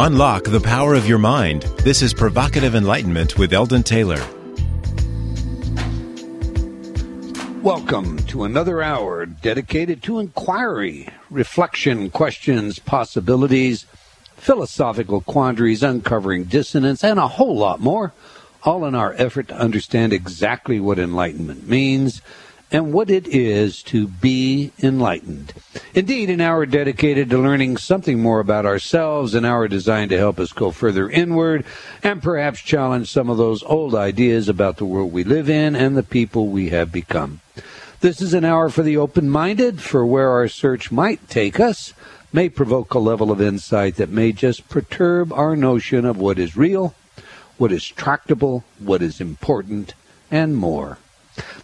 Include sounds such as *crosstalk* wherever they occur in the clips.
Unlock the power of your mind. This is Provocative Enlightenment with Eldon Taylor. Welcome to another hour dedicated to inquiry, reflection, questions, possibilities, philosophical quandaries, uncovering dissonance, and a whole lot more, all in our effort to understand exactly what enlightenment means and what it is to be enlightened. Indeed, an hour dedicated to learning something more about ourselves, an hour designed to help us go further inward and perhaps challenge some of those old ideas about the world we live in and the people we have become. This is an hour for the open minded, for where our search might take us, may provoke a level of insight that may just perturb our notion of what is real, what is tractable, what is important, and more.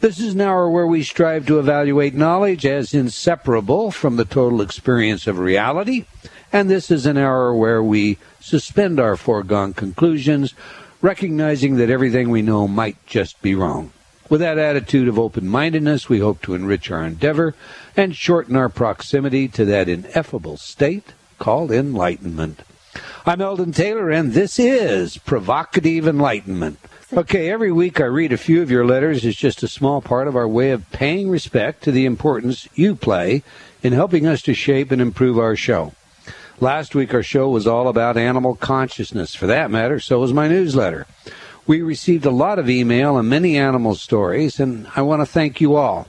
This is an hour where we strive to evaluate knowledge as inseparable from the total experience of reality, and this is an hour where we suspend our foregone conclusions, recognizing that everything we know might just be wrong. With that attitude of open mindedness, we hope to enrich our endeavor and shorten our proximity to that ineffable state called enlightenment. I'm Eldon Taylor, and this is Provocative Enlightenment. Okay, every week I read a few of your letters. It's just a small part of our way of paying respect to the importance you play in helping us to shape and improve our show. Last week our show was all about animal consciousness. For that matter, so was my newsletter. We received a lot of email and many animal stories, and I want to thank you all.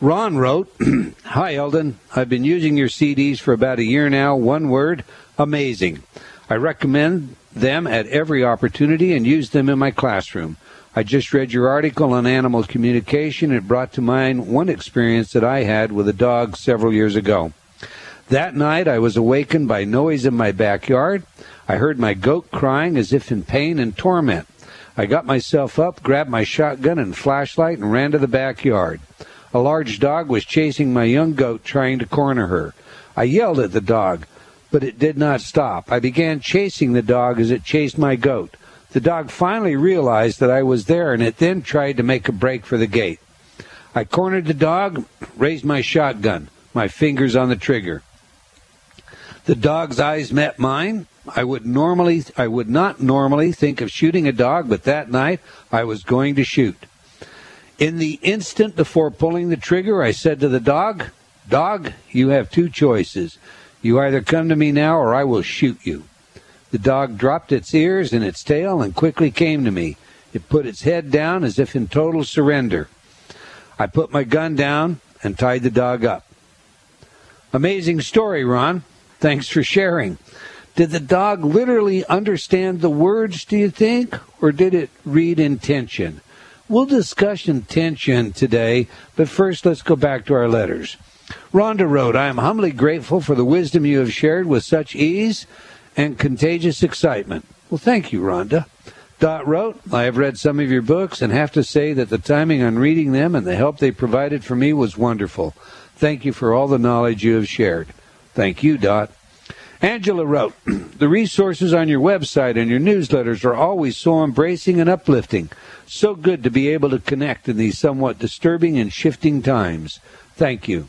Ron wrote, *clears throat* Hi, Eldon. I've been using your CDs for about a year now. One word, amazing. I recommend them at every opportunity and use them in my classroom. I just read your article on animal communication. It brought to mind one experience that I had with a dog several years ago. That night, I was awakened by noise in my backyard. I heard my goat crying as if in pain and torment. I got myself up, grabbed my shotgun and flashlight, and ran to the backyard. A large dog was chasing my young goat, trying to corner her. I yelled at the dog, but it did not stop. I began chasing the dog as it chased my goat. The dog finally realized that I was there, and it then tried to make a break for the gate. I cornered the dog, raised my shotgun, my fingers on the trigger. The dog's eyes met mine. I would normally I would not normally think of shooting a dog, but that night I was going to shoot. In the instant before pulling the trigger, I said to the dog, "Dog, you have two choices. You either come to me now or I will shoot you." The dog dropped its ears and its tail and quickly came to me. It put its head down as if in total surrender. I put my gun down and tied the dog up. Amazing story, Ron. Thanks for sharing. Did the dog literally understand the words, do you think, or did it read intention? We'll discuss intention today, but first let's go back to our letters. Rhonda wrote, I am humbly grateful for the wisdom you have shared with such ease and contagious excitement. Well, thank you, Rhonda. Dot wrote, I have read some of your books and have to say that the timing on reading them and the help they provided for me was wonderful. Thank you for all the knowledge you have shared. Thank you, Dot. Angela wrote, *clears throat* The resources on your website and your newsletters are always so embracing and uplifting. So good to be able to connect in these somewhat disturbing and shifting times. Thank you.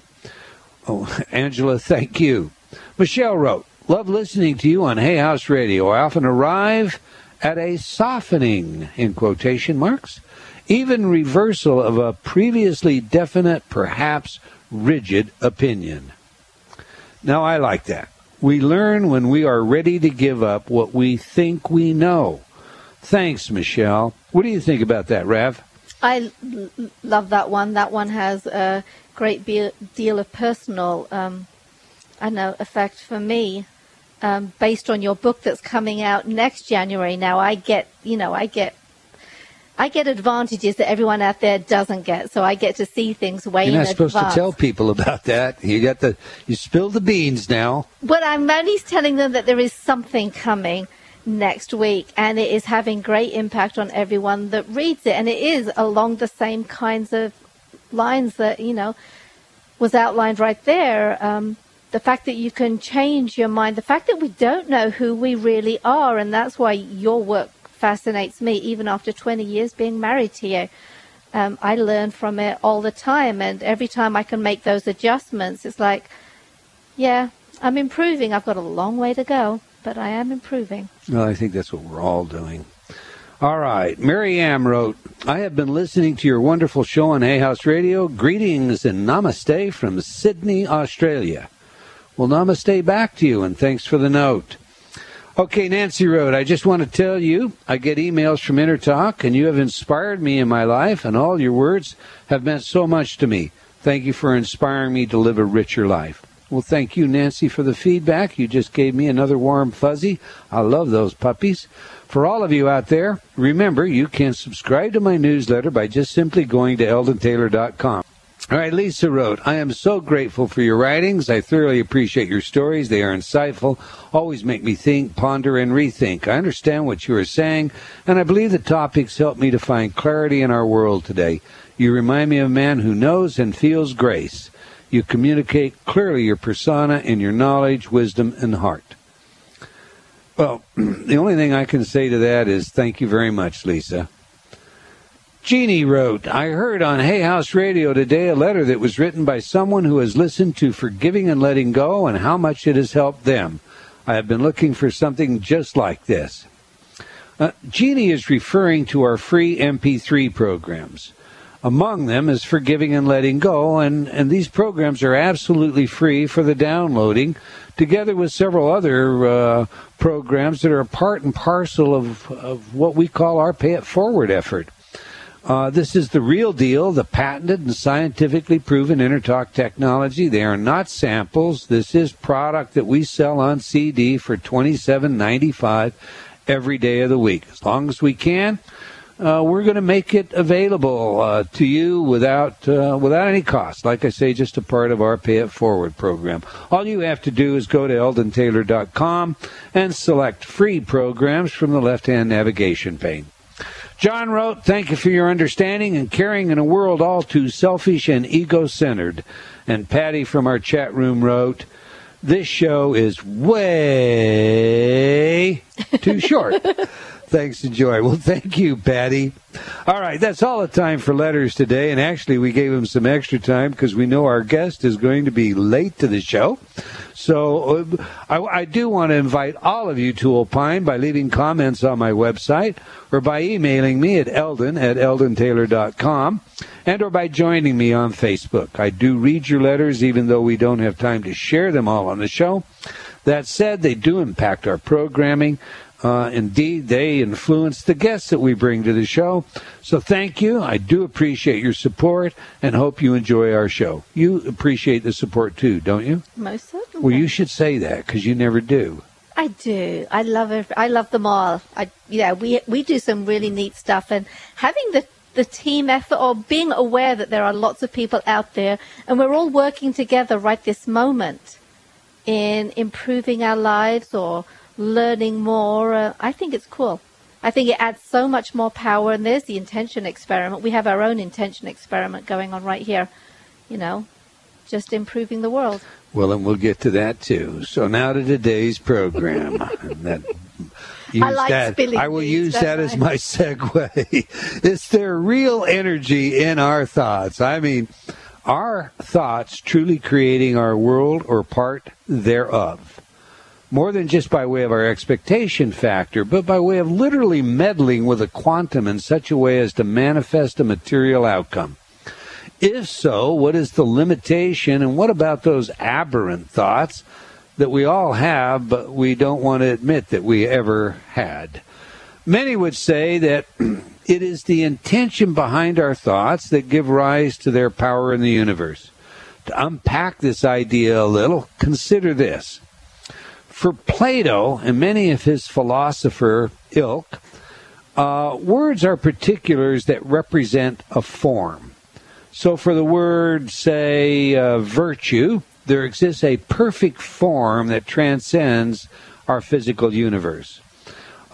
Oh, *laughs* Angela, thank you. Michelle wrote, Love listening to you on Hay House Radio. I often arrive at a softening, in quotation marks, even reversal of a previously definite, perhaps rigid opinion. Now, I like that. We learn when we are ready to give up what we think we know. Thanks, Michelle. What do you think about that, Rav? I l- love that one. That one has a great be- deal of personal, um, I know, effect for me. Um, based on your book that's coming out next January. Now I get, you know, I get, I get advantages that everyone out there doesn't get. So I get to see things way You're in not supposed advance. to tell people about that. You got the you spill the beans now. But I'm only telling them that there is something coming next week and it is having great impact on everyone that reads it. And it is along the same kinds of lines that, you know, was outlined right there. Um, the fact that you can change your mind, the fact that we don't know who we really are, and that's why your work fascinates me, even after 20 years being married to you. Um, I learn from it all the time, and every time I can make those adjustments, it's like, yeah, I'm improving. I've got a long way to go. But I am improving. Well, I think that's what we're all doing. All right. Mary Ann wrote, I have been listening to your wonderful show on Hay House Radio. Greetings and namaste from Sydney, Australia. Well, namaste back to you, and thanks for the note. Okay, Nancy wrote, I just want to tell you, I get emails from InnerTalk, and you have inspired me in my life, and all your words have meant so much to me. Thank you for inspiring me to live a richer life. Well, thank you, Nancy, for the feedback. You just gave me another warm fuzzy. I love those puppies. For all of you out there, remember you can subscribe to my newsletter by just simply going to eldontaylor.com. All right, Lisa wrote, I am so grateful for your writings. I thoroughly appreciate your stories. They are insightful, always make me think, ponder, and rethink. I understand what you are saying, and I believe the topics help me to find clarity in our world today. You remind me of a man who knows and feels grace. You communicate clearly your persona and your knowledge, wisdom, and heart. Well, *clears throat* the only thing I can say to that is thank you very much, Lisa. Jeannie wrote, I heard on Hay House Radio today a letter that was written by someone who has listened to Forgiving and Letting Go and how much it has helped them. I have been looking for something just like this. Uh, Jeannie is referring to our free MP3 programs. Among them is Forgiving and Letting Go, and, and these programs are absolutely free for the downloading, together with several other uh, programs that are a part and parcel of, of what we call our Pay It Forward effort. Uh, this is the real deal, the patented and scientifically proven InnerTalk technology. They are not samples. This is product that we sell on CD for twenty-seven ninety-five every day of the week. As long as we can, uh, we're going to make it available uh, to you without uh, without any cost. Like I say, just a part of our Pay It Forward program. All you have to do is go to eldontaylor.com and select free programs from the left-hand navigation pane. John wrote, Thank you for your understanding and caring in a world all too selfish and ego centered. And Patty from our chat room wrote, This show is way too short. *laughs* Thanks and joy. Well, thank you, Patty. All right, that's all the time for letters today. And actually, we gave him some extra time because we know our guest is going to be late to the show. So uh, I, I, do want to invite all of you to opine by leaving comments on my website or by emailing me at eldon at eldontaylor.com and or by joining me on Facebook. I do read your letters even though we don't have time to share them all on the show. That said, they do impact our programming. Uh, indeed, they influence the guests that we bring to the show. So thank you. I do appreciate your support and hope you enjoy our show. You appreciate the support too, don't you? Most certainly. Well, you should say that because you never do. I do. I love it. I love them all. I, yeah, we we do some really neat stuff, and having the the team effort or being aware that there are lots of people out there, and we're all working together right this moment in improving our lives or learning more. Uh, I think it's cool. I think it adds so much more power. And there's the intention experiment. We have our own intention experiment going on right here. You know, just improving the world. Well, and we'll get to that too. So now to today's program. *laughs* that, I like that. I will use that I? as my segue. *laughs* Is there real energy in our thoughts? I mean, are thoughts truly creating our world or part thereof? More than just by way of our expectation factor, but by way of literally meddling with a quantum in such a way as to manifest a material outcome. If so, what is the limitation, and what about those aberrant thoughts that we all have, but we don't want to admit that we ever had? Many would say that *clears throat* it is the intention behind our thoughts that give rise to their power in the universe. To unpack this idea a little, consider this. For Plato and many of his philosopher ilk, uh, words are particulars that represent a form. So for the word, say, uh, virtue, there exists a perfect form that transcends our physical universe.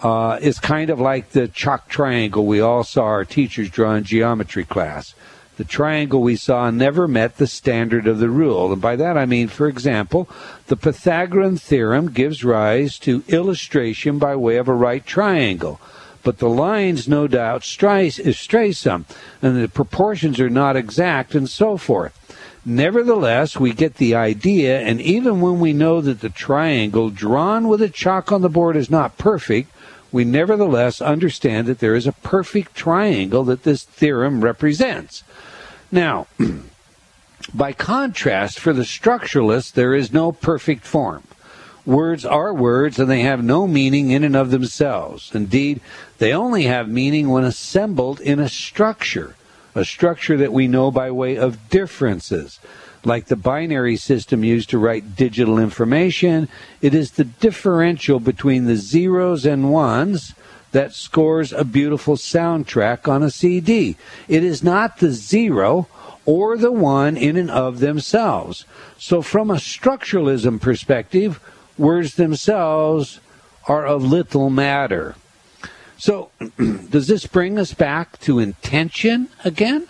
Uh, it's kind of like the chalk triangle we all saw our teachers draw in geometry class. The triangle we saw never met the standard of the rule. And by that I mean, for example, the Pythagorean theorem gives rise to illustration by way of a right triangle. But the lines, no doubt, stray, stray some, and the proportions are not exact, and so forth. Nevertheless, we get the idea, and even when we know that the triangle drawn with a chalk on the board is not perfect, we nevertheless understand that there is a perfect triangle that this theorem represents. Now, *clears throat* by contrast, for the structuralist, there is no perfect form. Words are words and they have no meaning in and of themselves. Indeed, they only have meaning when assembled in a structure, a structure that we know by way of differences. Like the binary system used to write digital information, it is the differential between the zeros and ones that scores a beautiful soundtrack on a CD. It is not the zero or the one in and of themselves. So, from a structuralism perspective, words themselves are of little matter. So, *clears throat* does this bring us back to intention again?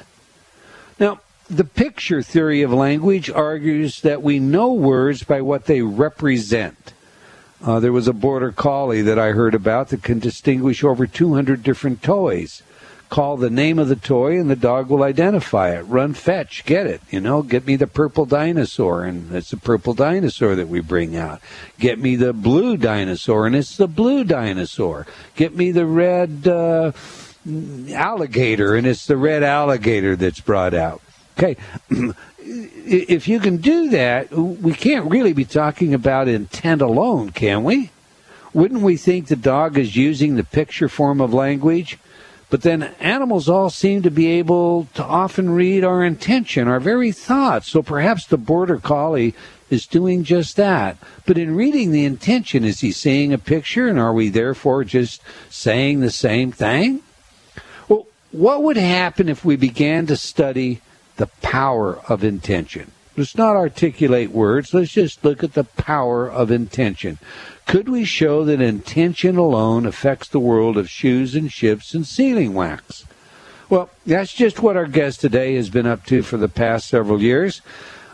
Now, the picture theory of language argues that we know words by what they represent. Uh, there was a border collie that I heard about that can distinguish over 200 different toys call the name of the toy and the dog will identify it. Run, fetch, get it. You know, get me the purple dinosaur and it's the purple dinosaur that we bring out. Get me the blue dinosaur and it's the blue dinosaur. Get me the red uh, alligator and it's the red alligator that's brought out. Okay. *clears throat* if you can do that, we can't really be talking about intent alone, can we? Wouldn't we think the dog is using the picture form of language? But then animals all seem to be able to often read our intention, our very thoughts. So perhaps the border collie is doing just that. But in reading the intention, is he seeing a picture and are we therefore just saying the same thing? Well, what would happen if we began to study the power of intention? Let's not articulate words. Let's just look at the power of intention. Could we show that intention alone affects the world of shoes and ships and sealing wax? Well, that's just what our guest today has been up to for the past several years.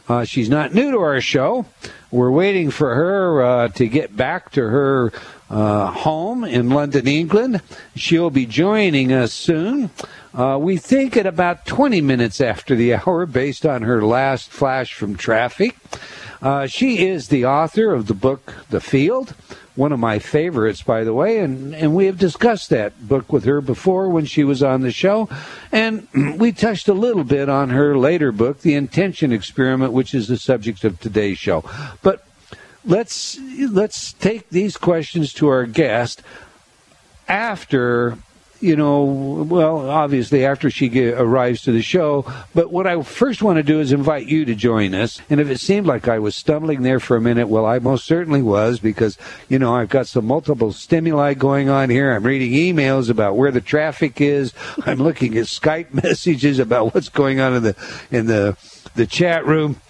Uh, she's not new to our show. We're waiting for her uh, to get back to her uh, home in London, England. She'll be joining us soon. Uh, we think at about 20 minutes after the *laughs* hour, based on her last flash from traffic. Uh, she is the author of the book The Field, one of my favorites, by the way, and, and we have discussed that book with her before when she was on the show. And *clears throat* we touched a little bit on her later book, The Intention Experiment, which is the subject of today's show. But let's let's take these questions to our guest after you know, well, obviously after she get, arrives to the show. But what I first want to do is invite you to join us. And if it seemed like I was stumbling there for a minute, well, I most certainly was because, you know, I've got some multiple stimuli going on here. I'm reading emails about where the traffic is. I'm *laughs* looking at Skype *laughs* messages about what's going on in the in the the chat room.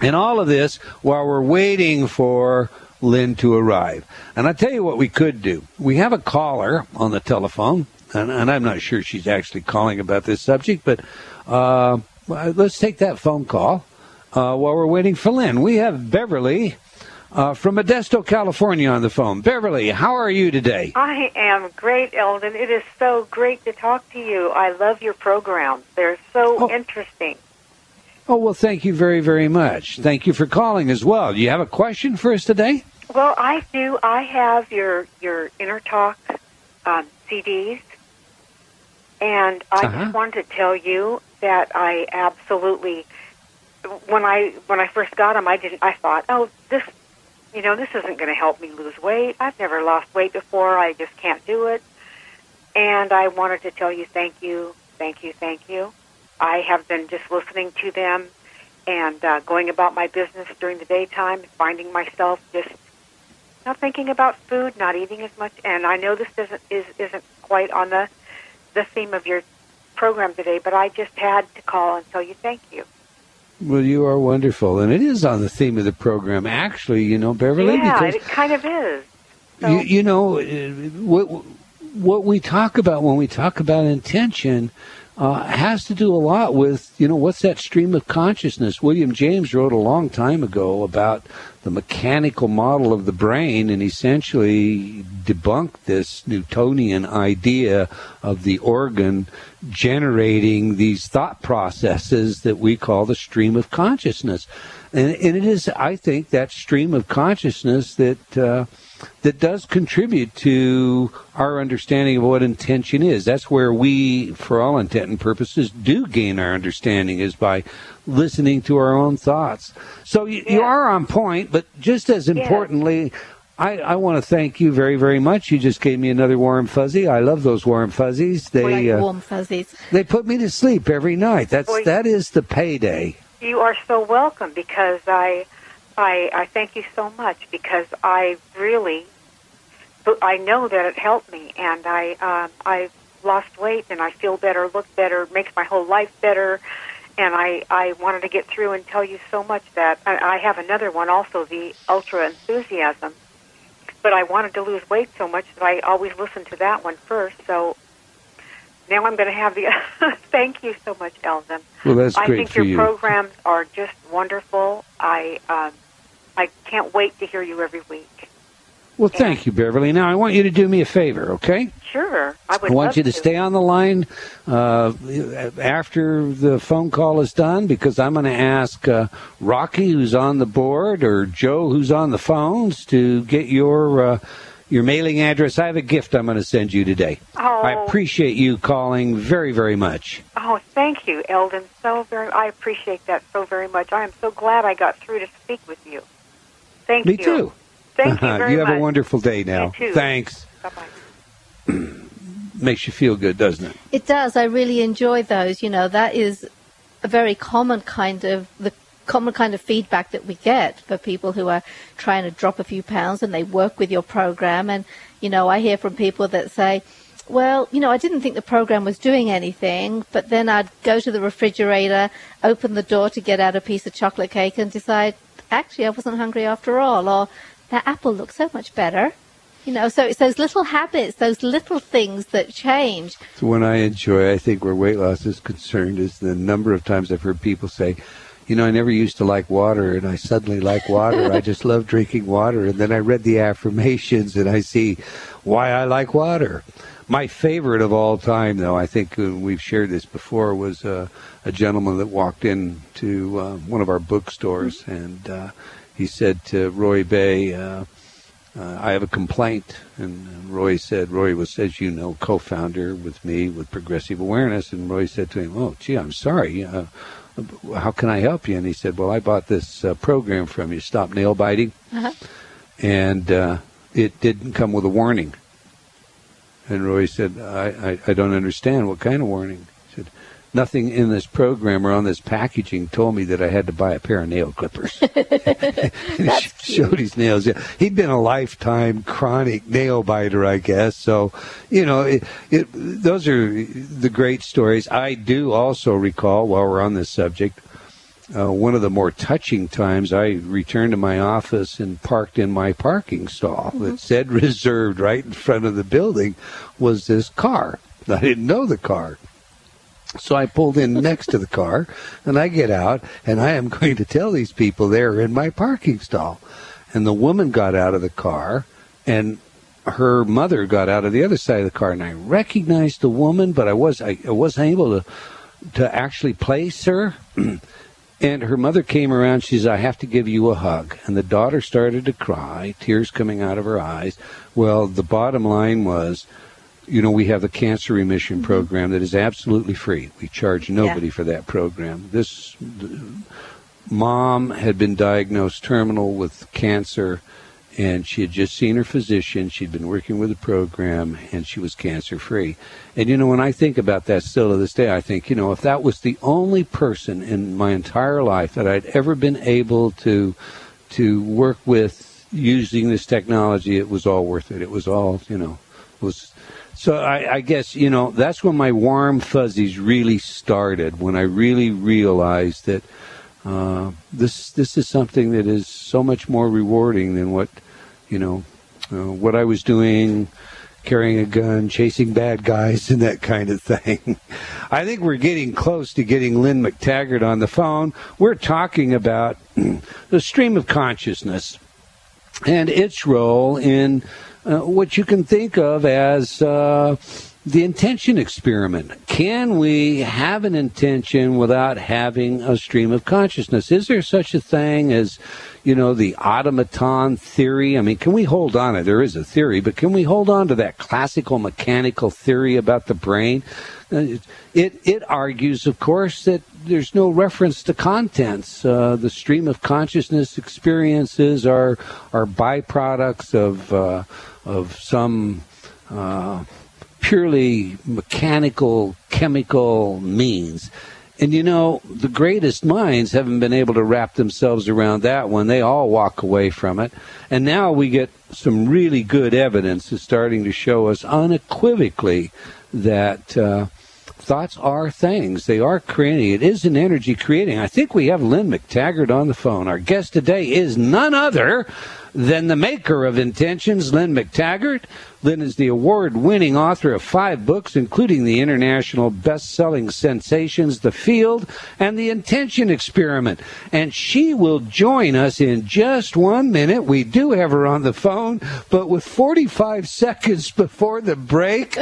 And all of this while we're waiting for Lynne to arrive. And I tell you what we could do. We have a caller on the telephone, and, and I'm not sure she's actually calling about this subject, but uh, let's take that phone call uh, while we're waiting for Lynne. We have Beverly. Uh, from Modesto, California, on the phone. Beverly, how are you today? I am great, Eldon. It is so great to talk to you. I love your programs. They're so oh. interesting. Oh, well, thank you very, very much. Thank you for calling as well. Do you have a question for us today? Well, I do. I have your your InnerTalk um, CDs, and I uh-huh. just wanted to tell you that I absolutely when I when I first got them, I didn't. I thought, oh, this, you know, this isn't going to help me lose weight. I've never lost weight before. I just can't do it. And I wanted to tell you, thank you, thank you, thank you. I have been just listening to them and uh, going about my business during the daytime, finding myself just not thinking about food, not eating as much. And I know this doesn't is isn't quite on the the theme of your program today, but I just had to call and tell you thank you. Well, you are wonderful, and it is on the theme of the program. Actually, you know, Beverly. Yeah, it kind of is. So. You, you know, uh, what what we talk about when we talk about intention uh, has to do a lot with, you know, what's that stream of consciousness? William James wrote a long time ago about the mechanical model of the brain and essentially debunked this Newtonian idea of the organ generating these thought processes that we call the stream of consciousness. And, and it is, I think, that stream of consciousness that. Uh, that does contribute to our understanding of what intention is. That's where we, for all intent and purposes, do gain our understanding is by listening to our own thoughts. So you, yeah. you are on point, but just as importantly, yeah. I, I want to thank you very, very much. You just gave me another warm fuzzy. I love those warm fuzzies. They like uh, warm fuzzies. They put me to sleep every night. That's Boy, that is the payday. You are so welcome because I I, I thank you so much because I really, I know that it helped me, and I um, I lost weight and I feel better, look better, makes my whole life better, and I I wanted to get through and tell you so much that I, I have another one also, the ultra enthusiasm, but I wanted to lose weight so much that I always listen to that one first. So now I'm going to have the. *laughs* thank you so much, Eldon. Well, that's great I think your you. programs are just wonderful. I um, I can't wait to hear you every week. Well, thank you, Beverly. Now, I want you to do me a favor, okay? Sure. I would I want you to, to, stay on the line uh, after the phone call is done because I'm going to ask uh, Rocky, who's on the board, or Joe, who's on the phones, to get your. Uh, your mailing address. I have a gift I'm going to send you today. Oh. I appreciate you calling very, very much. Oh, thank you, Eldon. So very, I appreciate that so very much. I am so glad I got through to speak with you. Thank Me you. Me too. Thank you *laughs* very You have much. a wonderful day now. You too. Thanks. Bye-bye. *clears throat* Makes you feel good, doesn't it? It does. I really enjoy those. You know, that is a very common kind of the common kind of feedback that we get for people who are trying to drop a few pounds and they work with your program and you know I hear from people that say well, you know, I didn't think the program was doing anything, but then I'd go to the refrigerator, open the door to get out a piece of chocolate cake and decide actually I wasn't hungry after all, or that apple looks so much better. You know, so it's those little habits, those little things that change. So when I enjoy, I think where weight loss is concerned is the number of times I've heard people say, you know, I never used to like water, and I suddenly like water. I just love drinking water. And then I read the affirmations, and I see why I like water. My favorite of all time, though, I think uh, we've shared this before, was uh, a gentleman that walked into uh, one of our bookstores, mm-hmm. and uh, he said to Roy Bay, uh, uh, "I have a complaint." And Roy said, "Roy was, as you know, co-founder with me with Progressive Awareness." And Roy said to him, "Oh, gee, I'm sorry. Uh, how can I help you?" And he said, "Well, I bought this program from you, Stop Nail Biting, uh-huh. and it didn't come with a warning." And Roy said, I, I, I don't understand. What kind of warning? Nothing in this program or on this packaging told me that I had to buy a pair of nail clippers. *laughs* *laughs* he showed his nails. Yeah. He'd been a lifetime chronic nail biter, I guess. So, you know, it, it, those are the great stories. I do also recall, while we're on this subject, uh, one of the more touching times I returned to my office and parked in my parking stall mm-hmm. that said *laughs* reserved right in front of the building was this car. I didn't know the car. So I pulled in next to the car and I get out and I am *laughs* going to tell these people they're in my parking stall. And the woman got out of the car and her mother got out of the other side of the car and I recognized the woman, but I was I, I wasn't able to to actually place her. *clears throat* and her mother came around. She says, I have to give you a hug. And the daughter started to cry, tears coming out of her eyes. Well, the bottom line was you know, we have the cancer remission mm-hmm. program that is absolutely free. We charge nobody yeah. for that program. This mom had been diagnosed terminal with cancer, and she had just seen her physician. She'd been working with the program, and she was cancer free. And you know, when I think about that still to this day, I think, you know, if that was the only person in my entire life that I'd ever been able to to work with using this technology, it was all worth it. It was all, you know, was so I, I, guess you know that's when my warm fuzzies really started. When I really realized that uh, this this is something that is so much more rewarding than what you know uh, what I was doing carrying a gun, chasing bad guys, *laughs* and that kind of thing. I think we're getting close to getting Lynne McTaggart on the phone. We're talking about *clears throat* the stream of consciousness and its role in uh, what you can think of as uh, the intention experiment. Can we have an intention without having a stream of consciousness? Is there such a thing as, you know, the automaton theory? I mean, can we hold on to it? there is a theory, but can we hold on to that classical mechanical theory about the brain? Uh, it it argues, of course, that there's no reference to contents. Uh, the stream of consciousness experiences are are byproducts of uh, of some uh, purely mechanical, chemical means. And you know, the greatest minds haven't been able to wrap themselves around that one. They all walk away from it. And now we get some really good evidence is starting to show us unequivocally that uh, thoughts are things. They are creating. It is an energy creating. I think we have Lynne McTaggart on the phone. Our guest today is none other than the maker of Intentions, Lynne McTaggart. Lynne is the award winning author of five books, including the international best selling sensations, The Field, and The Intention Experiment. And she will join us in just one minute. We do have her on the phone, but with 45 *laughs* seconds before the break,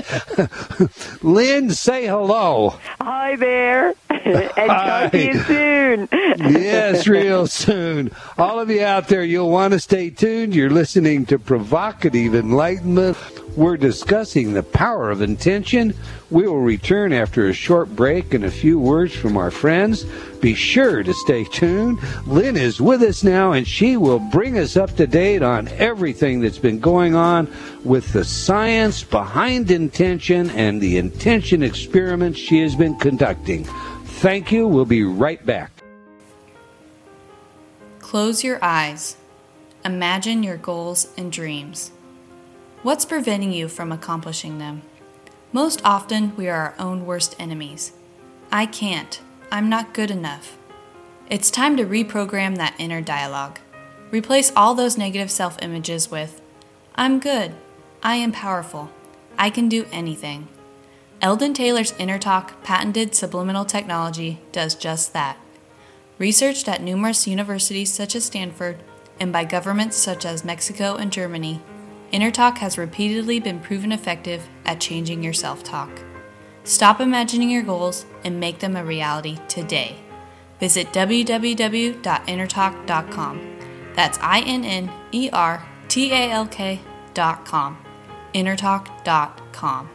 *laughs* Lynne, say hello. Hi there. *laughs* and talk to you soon. yes, real soon. All of you out there, you'll want to stay tuned. You're listening to Provocative Enlightenment. We're discussing the power of intention. We will return after a short break and a few words from our friends. Be sure to stay tuned. Lynne is with us now, and she will bring us up to date on everything that's been going on with the science behind intention and the intention experiments she has been conducting. Thank you. We'll be right back. Close your eyes. Imagine your goals and dreams. What's preventing you from accomplishing them? Most often, we are our own worst enemies. I can't. I'm not good enough. It's time to reprogram that inner dialogue. Replace all those negative self images with I'm good. I am powerful. I can do anything. Eldon Taylor's InnerTalk patented subliminal technology does just that. Researched at numerous universities such as Stanford and by governments such as Mexico and Germany, InnerTalk has repeatedly been proven effective at changing your self talk. Stop imagining your goals and make them a reality today. Visit www.innertalk.com. That's I N N E R T A L K.com. Innertalk.com.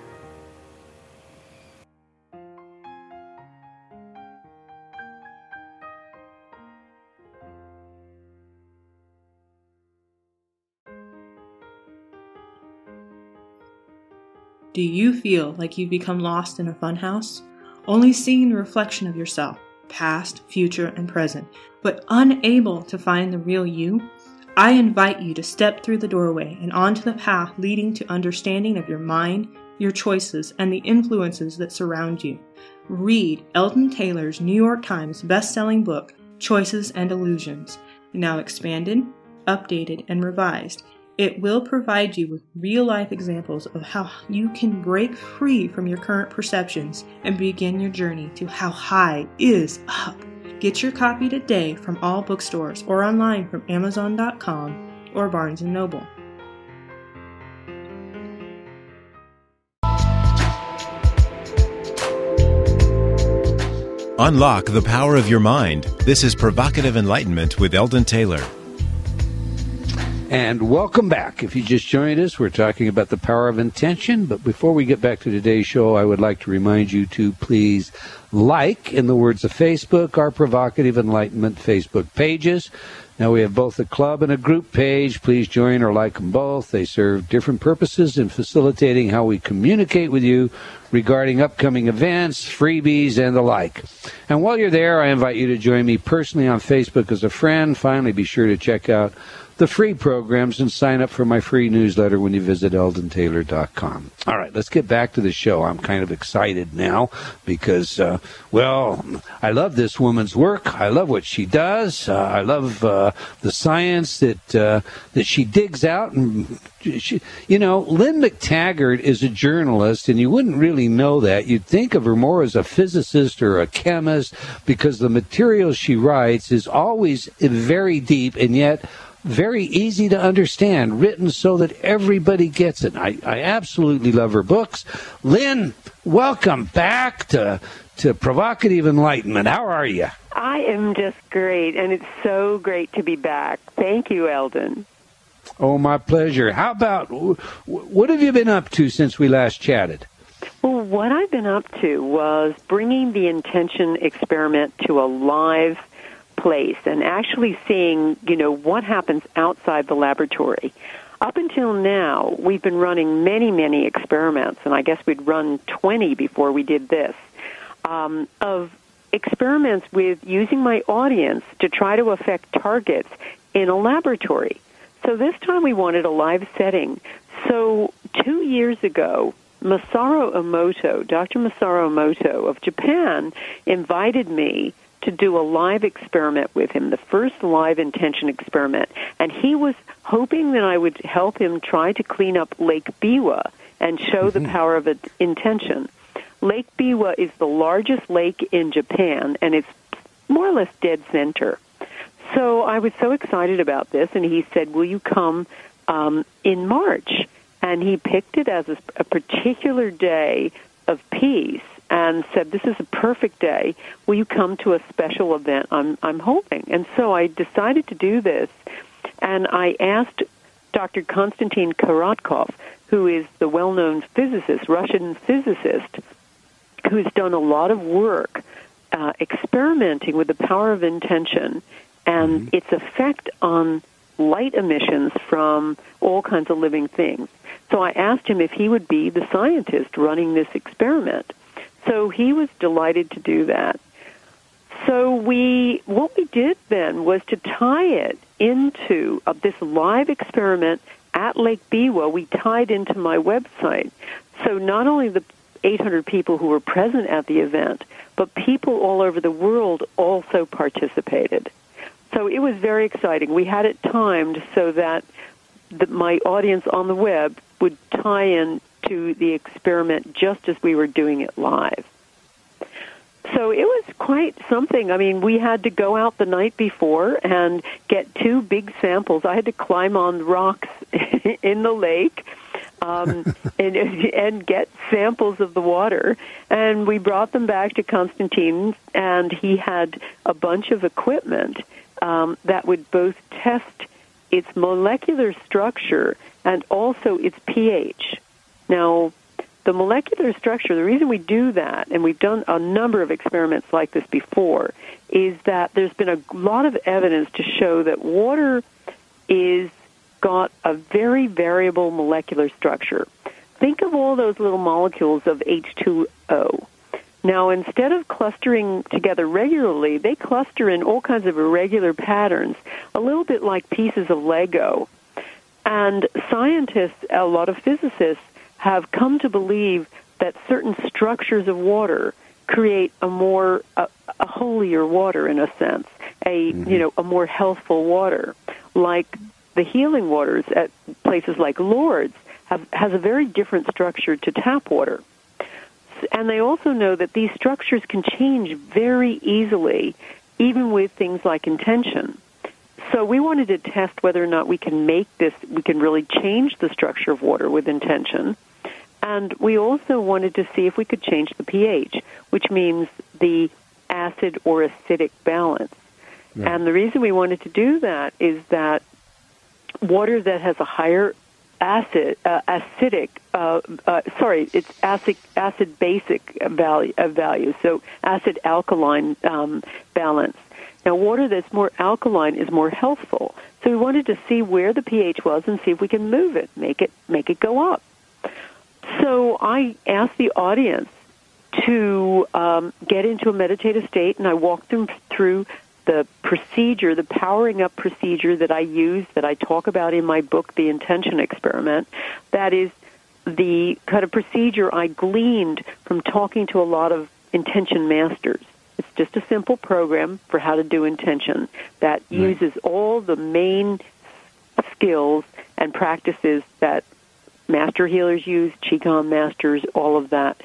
Do you feel like you've become lost in a funhouse? Only seeing the reflection of yourself, past, future, and present, but unable to find the real you? I invite you to step through the doorway and onto the path leading to understanding of your mind, your choices, and the influences that surround you. Read Eldon Taylor's New York Times best-selling book, Choices and Illusions, now expanded, updated, and revised it will provide you with real life examples of how you can break free from your current perceptions and begin your journey to how high is up. Get your copy today from all bookstores or online from Amazon.com or Barnes & Noble. Unlock the power of your mind. This is Provocative Enlightenment with Eldon Taylor. And welcome back. If you just joined us, we're talking about the power of intention. But before we get back to today's show, I would like to remind you to please like, in the words of Facebook, our Provocative Enlightenment Facebook pages. Now we have both a club and a group page. Please join or like them both. They serve different purposes in facilitating how we communicate with you regarding upcoming events, freebies, and the like. And while you're there, I invite you to join me personally on Facebook as a friend. Finally, be sure to check out the free programs and sign up for my free newsletter when you visit eldontaylor.com. All right, let's get back to the show. I'm kind of excited now because, uh, well, I love this woman's work. I love what she does. Uh, I love uh, the science that uh, that she digs out. And she, you know, Lynne McTaggart is a journalist, and you wouldn't really know that. You'd think of her more as a physicist or a chemist because the material she writes is always very deep, and yet very easy to understand, written so that everybody gets it. I, I absolutely love her books. Lynne, welcome back to to provocative enlightenment. How are you? I am just great, and it's so great to be back. Thank you, Eldon. Oh, my pleasure. How about what have you been up to since we last chatted? Well, what I've been up to was bringing the intention experiment to a live place and actually seeing, you know, what happens outside the laboratory. Up until now, we've been running many, many experiments, and I guess we'd run 20 before we did this, um, of experiments with using my audience to try to affect targets in a laboratory. So this time we wanted a live setting. So two years ago, Masaru Emoto, Dr. Masaru Emoto of Japan, invited me to do a live experiment with him, the first live intention experiment. And he was hoping that I would help him try to clean up Lake Biwa and show mm-hmm. the power of intention. Lake Biwa is the largest lake in Japan, and it's more or less dead center. So I was so excited about this, and he said, Will you come um, in March? And he picked it as a, a particular day of peace and said, "This is a perfect day. Will you come to a special event I'm I'm holding?" And so I decided to do this, and I asked Dr. Konstantin Korotkov, who is the well-known physicist, Russian physicist, who's done a lot of work uh, experimenting with the power of intention and mm-hmm. its effect on light emissions from all kinds of living things. So I asked him if he would be the scientist running this experiment. So he was delighted to do that. So we, what we did then was to tie it into uh, this live experiment at Lake Biwa. We tied into my website. So not only the 800 people who were present at the event, but people all over the world also participated. So it was very exciting. We had it timed so that the, my audience on the web would tie in to the experiment just as we were doing it live. So it was quite something. I mean, we had to go out the night before and get two big samples. I had to climb on rocks *laughs* in the lake um, *laughs* and, and get samples of the water. And we brought them back to Konstantin, and he had a bunch of equipment um, that would both test its molecular structure and also its pH. Now, the molecular structure, the reason we do that, and we've done a number of experiments like this before, is that there's been a lot of evidence to show that water is got a very variable molecular structure. Think of all those little molecules of H2O. Now, instead of clustering together regularly, they cluster in all kinds of irregular patterns, a little bit like pieces of Lego. And scientists, a lot of physicists, have come to believe that certain structures of water create a more a, a holier water in a sense, a mm-hmm. you know a more healthful water, like the healing waters at places like Lourdes have has a very different structure to tap water. And they also know that these structures can change very easily, even with things like intention. So we wanted to test whether or not we can make this, we can really change the structure of water with intention. And we also wanted to see if we could change the pH, which means the acid or acidic balance. Yeah. And the reason we wanted to do that is that water that has a higher acid, uh, acidic, uh, uh, sorry, it's acid, acid basic value, uh, value, so acid alkaline um, balance. Now, water that's more alkaline is more healthful. So we wanted to see where the pH was and see if we can move it, make it, make it go up. so I asked the audience to um, get into a meditative state, and I walked them through the procedure, the powering up procedure that I use, that I talk about in my book, The Intention Experiment. That is the kind of procedure I gleaned from talking to a lot of intention masters. It's just a simple program for how to do intention that right. uses all the main skills and practices that master healers use, Qigong masters, all of that.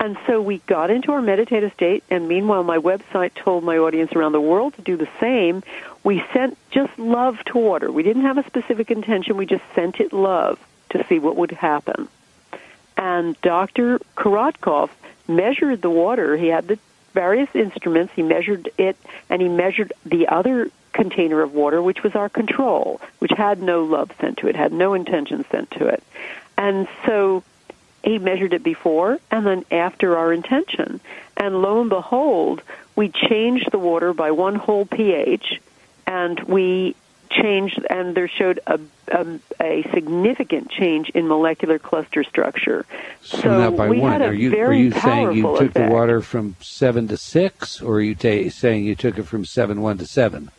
And so we got into our meditative state, and meanwhile, my website told my audience around the world to do the same. We sent just love to water. We didn't have a specific intention, we just sent it love to see what would happen. And Dr. Korotkov measured the water. He had the various instruments, he measured it, and he measured the other container of water, which was our control, which had no love sent to it, had no intention sent to it. And so he measured it before and then after our intention. And lo and behold, we changed the water by one whole pH, and we changed, and there showed a, a, a significant change in molecular cluster structure. So, so by we one, had a are you, very are you saying you took effect. the water from seven to six, or are you ta- saying you took it from seven one to seven?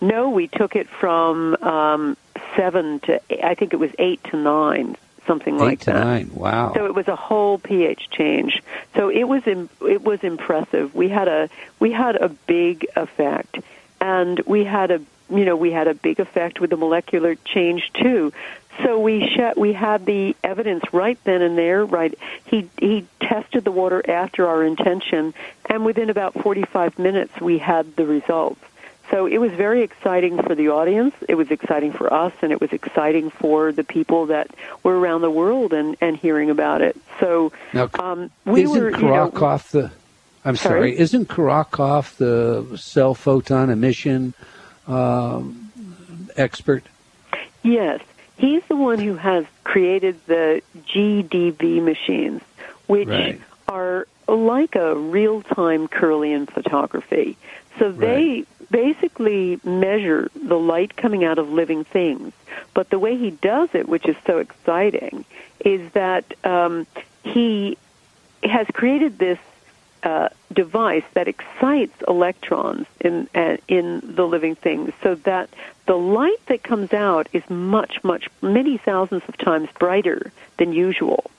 No, we took it from um, seven to I think it was eight to nine something Eight like to that. nine. Wow. So it was a whole pH change. So it was Im- it was impressive. We had a we had a big effect, and we had a you know we had a big effect with the molecular change too. So we sh- we had the evidence right then and there. Right, he he tested the water after our intention, and within about 45 minutes we had the results. So it was very exciting for the audience. It was exciting for us, and it was exciting for the people that were around the world and, and hearing about it. So now, um, we isn't were. Korotkov you know, the? I'm sorry. sorry? Isn't Korotkov the cell photon emission um, expert? Yes, he's the one who has created the GDV machines, which Right. are like a real-time Kirlian photography. So they basically measure the light coming out of living things. But the way he does it, which is so exciting, is that um, he has created this uh, device that excites electrons in uh, in the living things, so that the light that comes out is much, much, many thousands of times brighter than usual.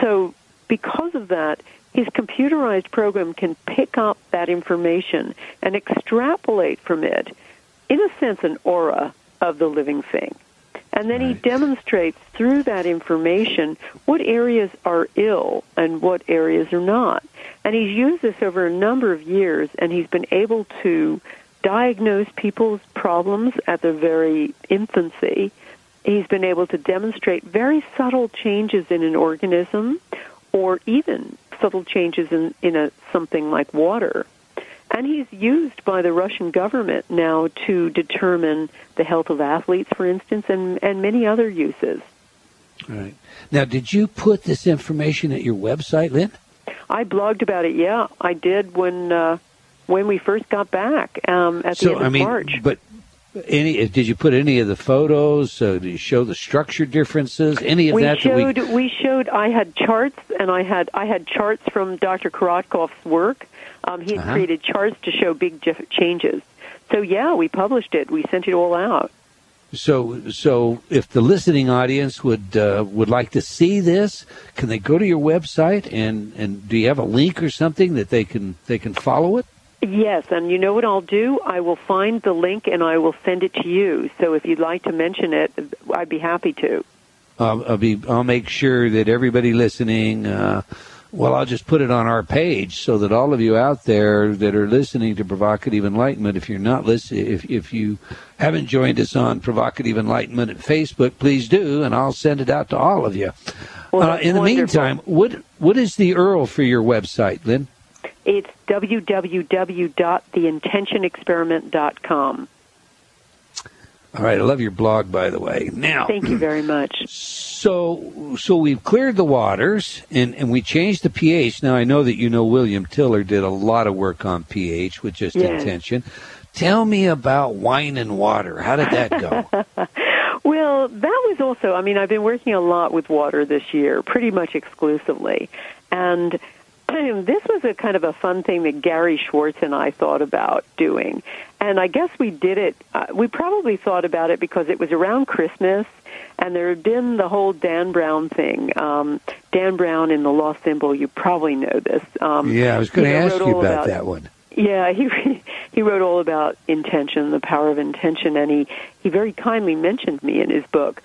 So, because of that, his computerized program can pick up that information and extrapolate from it, in a sense, an aura of the living thing. And then Right. he demonstrates through that information what areas are ill and what areas are not. And he's used this over a number of years, and he's been able to diagnose people's problems at their very infancy. He's been able to demonstrate very subtle changes in an organism or even subtle changes in, in a, something like water. And he's used by the Russian government now to determine the health of athletes, for instance, and, and many other uses. Right. Now, did you put this information at your website, Lynne? I blogged about it. Yeah, I did when uh, when we first got back um, at the so end of I mean, March. but any did you put any of the photos? Uh, did you show the structure differences? Any of we that? showed that we showed I had charts and I had I had charts from Dr. Korotkov's work. Um, he had Uh-huh. created charts to show big changes. So yeah, we published it. We sent it all out. So, so if the listening audience would uh, would like to see this, can they go to your website and and do you have a link or something that they can they can follow it? Yes, and you know what I'll do? I will find the link and I will send it to you. So if you'd like to mention it, I'd be happy to. Um, I'll be I'll make sure that everybody listening. Uh, well, I'll just put it on our page so that all of you out there that are listening to Provocative Enlightenment, if you're not listening, if if you haven't joined us on Provocative Enlightenment at Facebook, please do, and I'll send it out to all of you. Well, uh, in the wonderful. meantime, what what is the URL for your website, Lynne? It's www.theintentionexperiment.com. All right, I love your blog, by the way. Now, Thank you very much. So, so we've cleared the waters and, and we changed the pH. Now I know that you know William Tiller did a lot of work on pH with just Yes. intention. Tell me about wine and water. How did that go? Well, *laughs* Well, that was also, I mean, I've been working a lot with water this year, pretty much exclusively. And *clears throat* this was a kind of a fun thing that Gary Schwartz and I thought about doing. And I guess we did it, uh, we probably thought about it because it was around Christmas and there had been the whole Dan Brown thing. Um, Dan Brown in The Lost Symbol, you probably know this. Um, yeah, I was going to ask you about, about that one. Yeah, *laughs* he he wrote all about intention, the power of intention, and he he very kindly mentioned me in his book.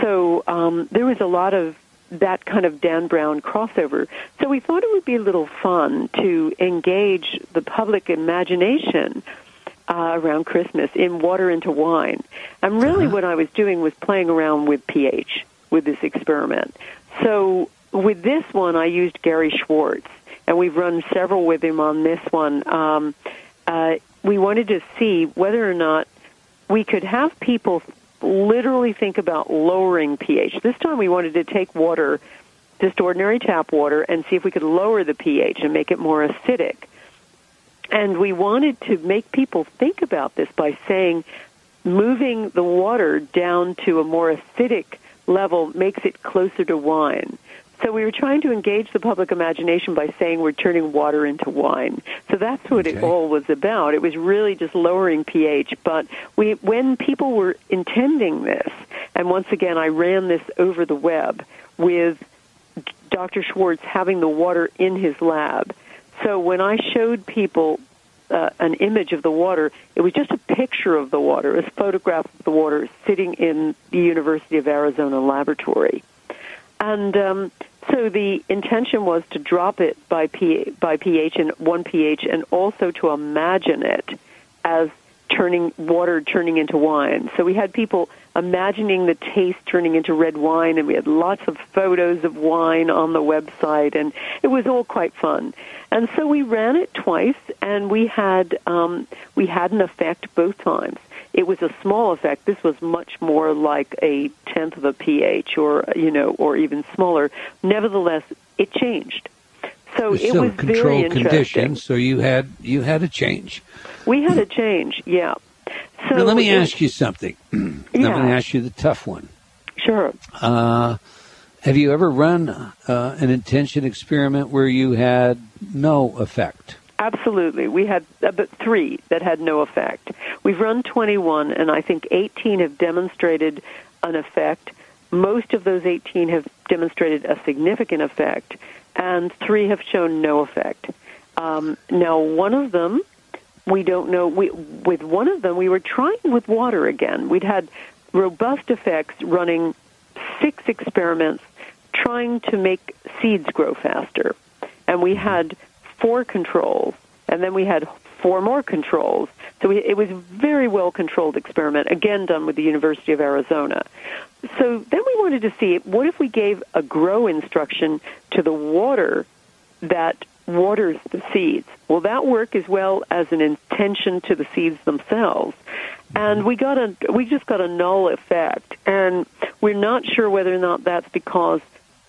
So um, there was a lot of that kind of Dan Brown crossover. So we thought it would be a little fun to engage the public imagination uh, around Christmas in water into wine. And really, uh-huh. what I was doing was playing around with pH with this experiment. So with this one, I used Gary Schwartz, and we've run several with him on this one. Um, uh, we wanted to see whether or not we could have people literally think about lowering pH. This time we wanted to take water, just ordinary tap water, and see if we could lower the pH and make it more acidic. And we wanted to make people think about this by saying moving the water down to a more acidic level makes it closer to wine. So we were trying to engage the public imagination by saying we're turning water into wine. So that's what okay. it all was about. It was really just lowering pH. But we, when people were intending this, and once again I ran this over the web with Dr. Schwartz having the water in his lab. So when I showed people uh, an image of the water, it was just a picture of the water, a photograph of the water sitting in the University of Arizona laboratory. And um, so the intention was to drop it by, P- by pH and one pH, and also to imagine it as turning water turning into wine. So we had people imagining the taste turning into red wine, and we had lots of photos of wine on the website, and it was all quite fun. And so we ran it twice, and we had um, we had an effect both times. It was a small effect. This was much more like a tenth of a pH, or you know, or even smaller. Nevertheless, it changed. So it was very interesting. conditions. So you had you had a change. We had a change. Yeah. So now let me it, ask you something. *clears throat* yeah. I'm going to ask you the tough one. Sure. Uh, have you ever run uh, an intention experiment where you had no effect? Absolutely. We had about three that had no effect. We've run 21, and I think 18 have demonstrated an effect. Most of those 18 have demonstrated a significant effect, and three have shown no effect. Um, now, one of them, we don't know. We, with one of them, we were trying with water again. We'd had robust effects running six experiments trying to make seeds grow faster. And we had four controls, and then we had four more controls. So we, it was a very well controlled experiment, again done with the University of Arizona. So then we wanted to see what if we gave a grow instruction to the water that waters the seeds. Will that work as well as an intention to the seeds themselves? And we got a we just got a null effect, and we're not sure whether or not that's because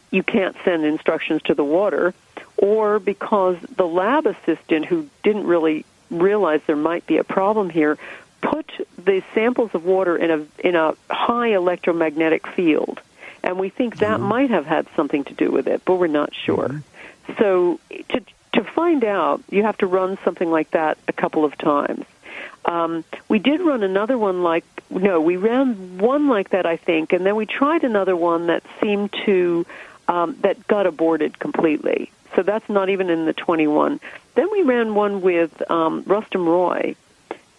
you can't send instructions to the water, or because the lab assistant who didn't really realize there might be a problem here put the samples of water in a in a high electromagnetic field, and we think that mm-hmm. might have had something to do with it, but we're not sure. Mm-hmm. So to to find out, you have to run something like that a couple of times. Um, we did run another one like no, we ran one like that I think, and then we tried another one that seemed to um, that got aborted completely. So that's not even in the 21. Then we ran one with um, Rustum Roy,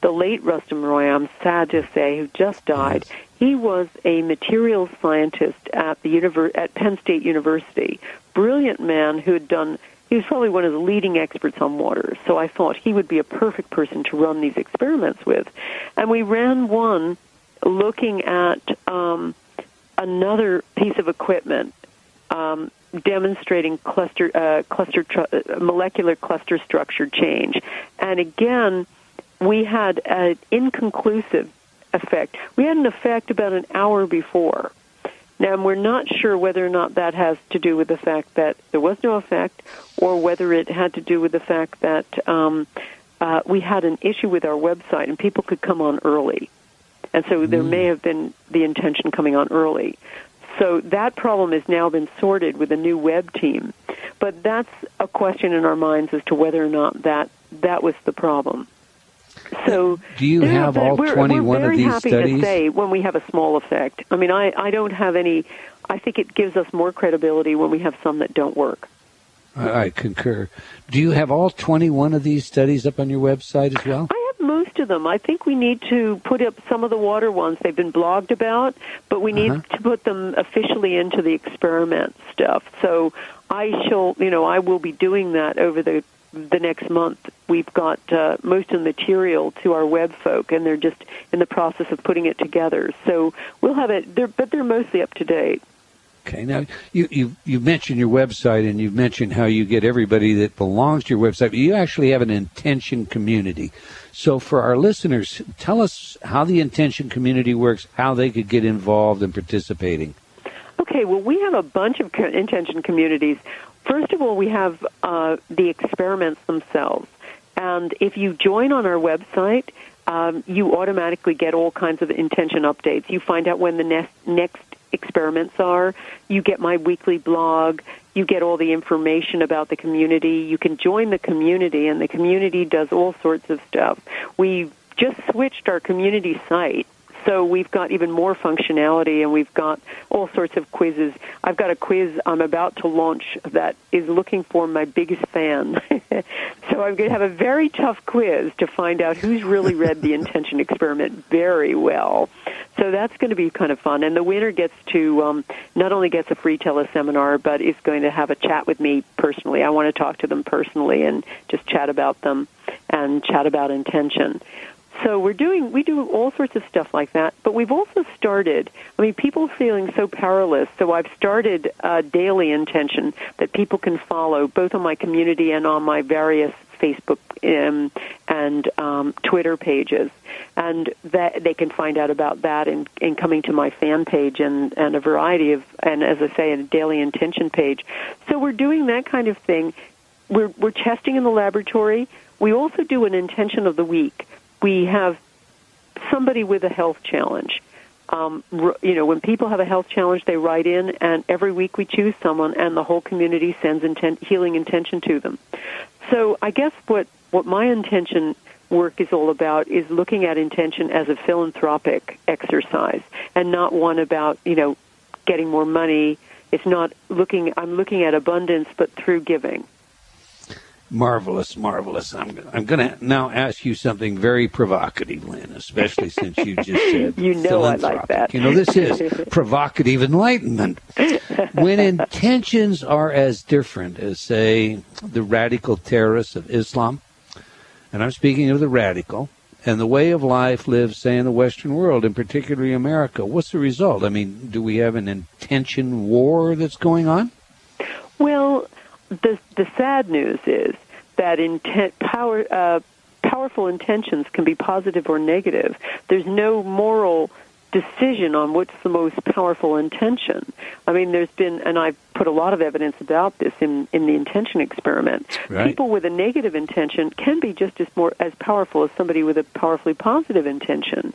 the late Rustum Roy, I'm sad to say, who just died. Yes. He was a materials scientist at the univer- at Penn State University. Brilliant man who had done he was probably one of the leading experts on water, so I thought he would be a perfect person to run these experiments with. And we ran one looking at um, another piece of equipment um, demonstrating cluster uh, cluster tr- uh, molecular cluster structure change. And again, we had an inconclusive effect. We had an effect about an hour before. Now, we're not sure whether or not that has to do with the fact that there was no effect, or whether it had to do with the fact that um, uh, we had an issue with our website and people could come on early. And so there Mm. may have been the intention coming on early. So that problem has now been sorted with a new web team. But that's a question in our minds as to whether or not that that was the problem. So Do you have all we're, 21 we're of very these happy studies? to say when we have a small effect. I mean, I, I don't have any. I think it gives us more credibility when we have some that don't work. I, I concur. Do you have all 21 of these studies up on your website as well? I have most of them. I think we need to put up some of the water ones. They've been blogged about, but we need Uh-huh. to put them officially into the experiment stuff. So I shall, you know, I will be doing that over the the next month. We've got uh, most of the material to our web folk, and they're just in the process of putting it together. So we'll have it, they're, but they're mostly up to date. Okay. Now you you you mentioned your website and you've mentioned how you get everybody that belongs to your website. But you actually have an intention community. So for our listeners, tell us how the intention community works, how they could get involved in participating. Okay, well, we have a bunch of intention communities. First of all, we have uh, the experiments themselves. And if you join on our website, um, you automatically get all kinds of intention updates. You find out when the next, next experiments are. You get my weekly blog. You get all the information about the community. You can join the community, and the community does all sorts of stuff. We just switched our community site so we've got even more functionality and we've got all sorts of quizzes. I've got a quiz I'm about to launch that is looking for my biggest fan. *laughs* so I'm going to have a very tough quiz to find out who's really read the intention experiment very well. So that's going to be kind of fun. And the winner gets to um, not only gets a free teleseminar, but is going to have a chat with me personally. I want to talk to them personally and just chat about them and chat about intention. So we're doing we do all sorts of stuff like that, but we've also started. I mean, people feeling so powerless. So I've started a daily intention that people can follow both on my community and on my various Facebook um, and um, Twitter pages, and that they can find out about that in, in coming to my fan page and and a variety of and as I say, a daily intention page. So we're doing that kind of thing. We're we're testing in the laboratory. We also do an intention of the week we have somebody with a health challenge. Um, you know, when people have a health challenge, they write in, and every week we choose someone, and the whole community sends intent, healing intention to them. So I guess what what my intention work is all about is looking at intention as a philanthropic exercise, and not one about you know getting more money. It's not looking. I'm looking at abundance, but through giving. Marvelous, marvelous. I'm, I'm going to now ask you something very provocative, Lynne, especially since you just *laughs* said You know I like that. You know, this is provocative enlightenment. when *laughs* intentions are as different as, say, the radical terrorists of Islam, and I'm speaking of the radical, and the way of life lived, say, in the Western world, and particularly America, what's the result? I mean, do we have an intention war that's going on? Well, the the sad news is that intent power uh, powerful intentions can be positive or negative. There's no moral decision on what's the most powerful intention. I mean, there's been, and I've put a lot of evidence about this in, in the intention experiment. Right. People with a negative intention can be just as more as powerful as somebody with a powerfully positive intention.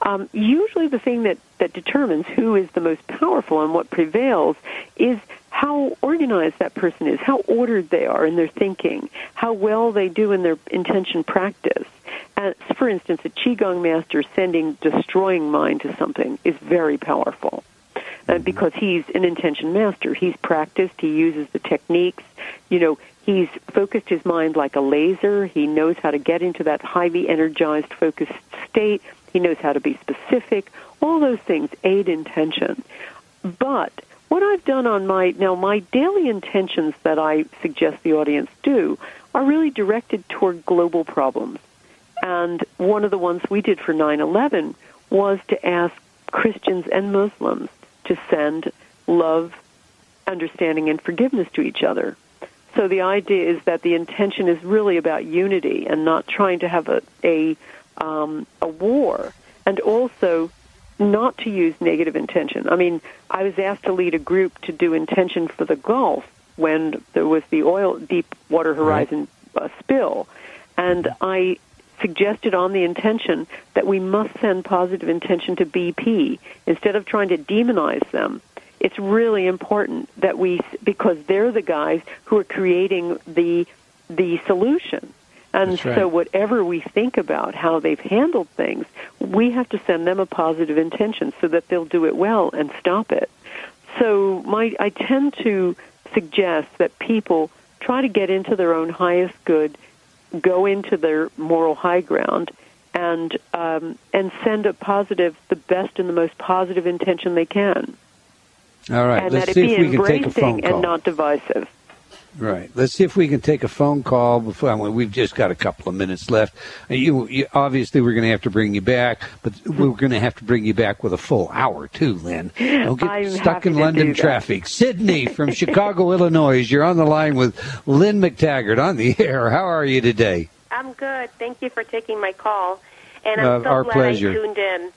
Um, usually, the thing that that determines who is the most powerful and what prevails is how organized that person is, how ordered they are in their thinking, how well they do in their intention practice. As, for instance, a qigong master sending destroying mind to something is very powerful uh, because he's an intention master. He's practiced. He uses the techniques. You know, he's focused his mind like a laser. He knows how to get into that highly energized, focused state. He knows how to be specific. All those things aid intention. But what I've done on my now my daily intentions that I suggest the audience do are really directed toward global problems. And one of the ones we did for 9/11 was to ask Christians and Muslims to send love, understanding and forgiveness to each other. So the idea is that the intention is really about unity and not trying to have a a, um, a war, and also not to use negative intention. I mean, I was asked to lead a group to do intention for the Gulf when there was the oil Deepwater Horizon uh, spill, and I suggested on the intention that we must send positive intention to BP instead of trying to demonize them. It's really important that we, because they're the guys who are creating the the solution. And right. so, whatever we think about how they've handled things, we have to send them a positive intention so that they'll do it well and stop it. So, my I tend to suggest that people try to get into their own highest good, go into their moral high ground, and um, and send a positive, the best and the most positive intention they can. All right, and let's that see it if be we can take a phone embracing call. and not divisive. Right. Let's see if we can take a phone call before well, we've just got a couple of minutes left. Uh, You, you obviously we're going to have to bring you back, but we're going to have to bring you back with a full hour too, Lynne. Don't get I'm stuck in London traffic. Sydney from Chicago, *laughs* Illinois. You're on the line with Lynne McTaggart on the *laughs* air. How are you today? I'm good. Thank you for taking my call, and I'm Uh, so our glad pleasure. I tuned in.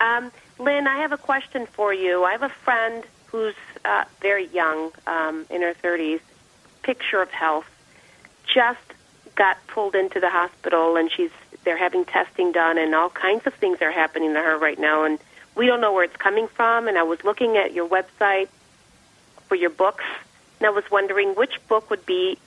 Um, Lynne, I have a question for you. I have a friend who's uh, very young, um, in her 30s, picture of health, just got pulled into the hospital, and she's they're having testing done, and all kinds of things are happening to her right now, and we don't know where it's coming from. And I was looking at your website for your books, and I was wondering which book would be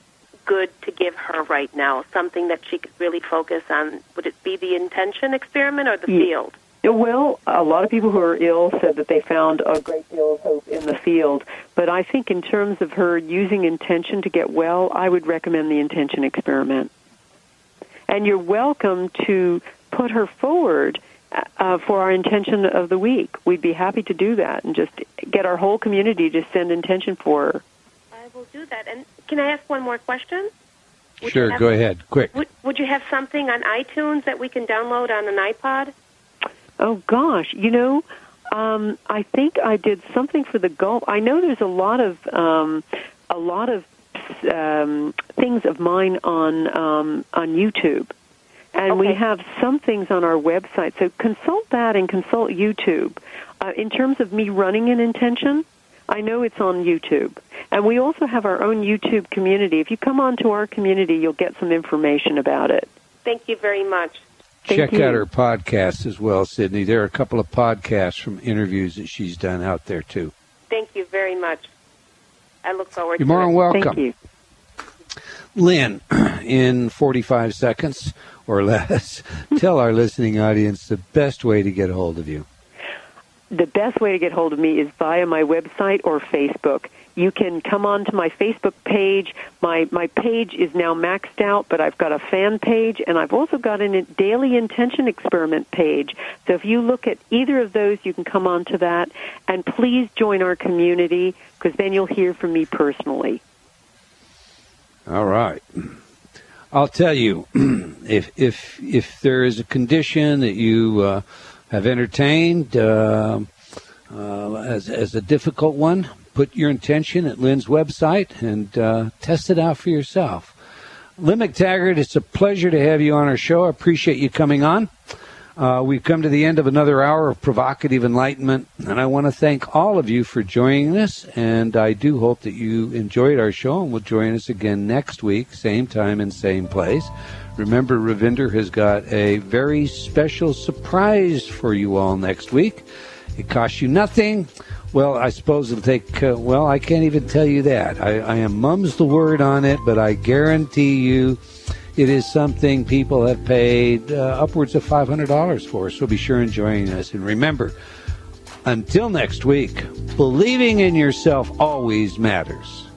good to give her right now, something that she could really focus on. Would it be the intention experiment or the Ye- field? Well, a lot of people who are ill said that they found a great deal of hope in the field. But I think, in terms of her using intention to get well, I would recommend the intention experiment. And you're welcome to put her forward uh, for our intention of the week. We'd be happy to do that and just get our whole community to send intention for her. I will do that. And can I ask one more question? Would sure, have- go ahead, quick. Would, would you have something on iTunes that we can download on an iPod? Oh gosh, you know, um, I think I did something for the golf. I know there's a lot of um, a lot of um, things of mine on um, on YouTube, and we have some things on our website. So consult that and consult YouTube. Uh, in terms of me running an intention, I know it's on YouTube, and we also have our own YouTube community. If you come onto our community, you'll get some information about it. Thank you very much. Thank Check you. out her podcast as well, Sydney. There are a couple of podcasts from interviews that she's done out there too. Thank you very much. I look forward You're to more it. than welcome. Thank you. Lynne, *clears throat* in 45 seconds or *laughs* less, tell our listening audience the best way to get a hold of you. the best way to get hold of me is via my website or Facebook. You can come on to my Facebook page. My my page is now maxed out, but I've got a fan page and I've also got a daily intention experiment page. So if you look at either of those, you can come on to that and please join our community because then you'll hear from me personally. All right. I'll tell you, *clears throat* if if if there is a condition that you uh, have entertained uh, uh, as as a difficult one, put your intention at Lynne's website and uh, test it out for yourself. Lynne McTaggart, it's a pleasure to have you on our show. I appreciate you coming on. Uh, we've come to the end of another hour of provocative enlightenment, and I want to thank all of you for joining us. And I do hope that you enjoyed our show and will join us again next week, same time and same place. Remember, Ravinder has got a very special surprise for you all next week. It costs you nothing. Well, I suppose it'll take, uh, well, I can't even tell you that. I, I am mum's the word on it, but I guarantee you it is something people have paid uh, upwards of $500 for. So be sure and join us. And remember, until next week, believing in yourself always matters.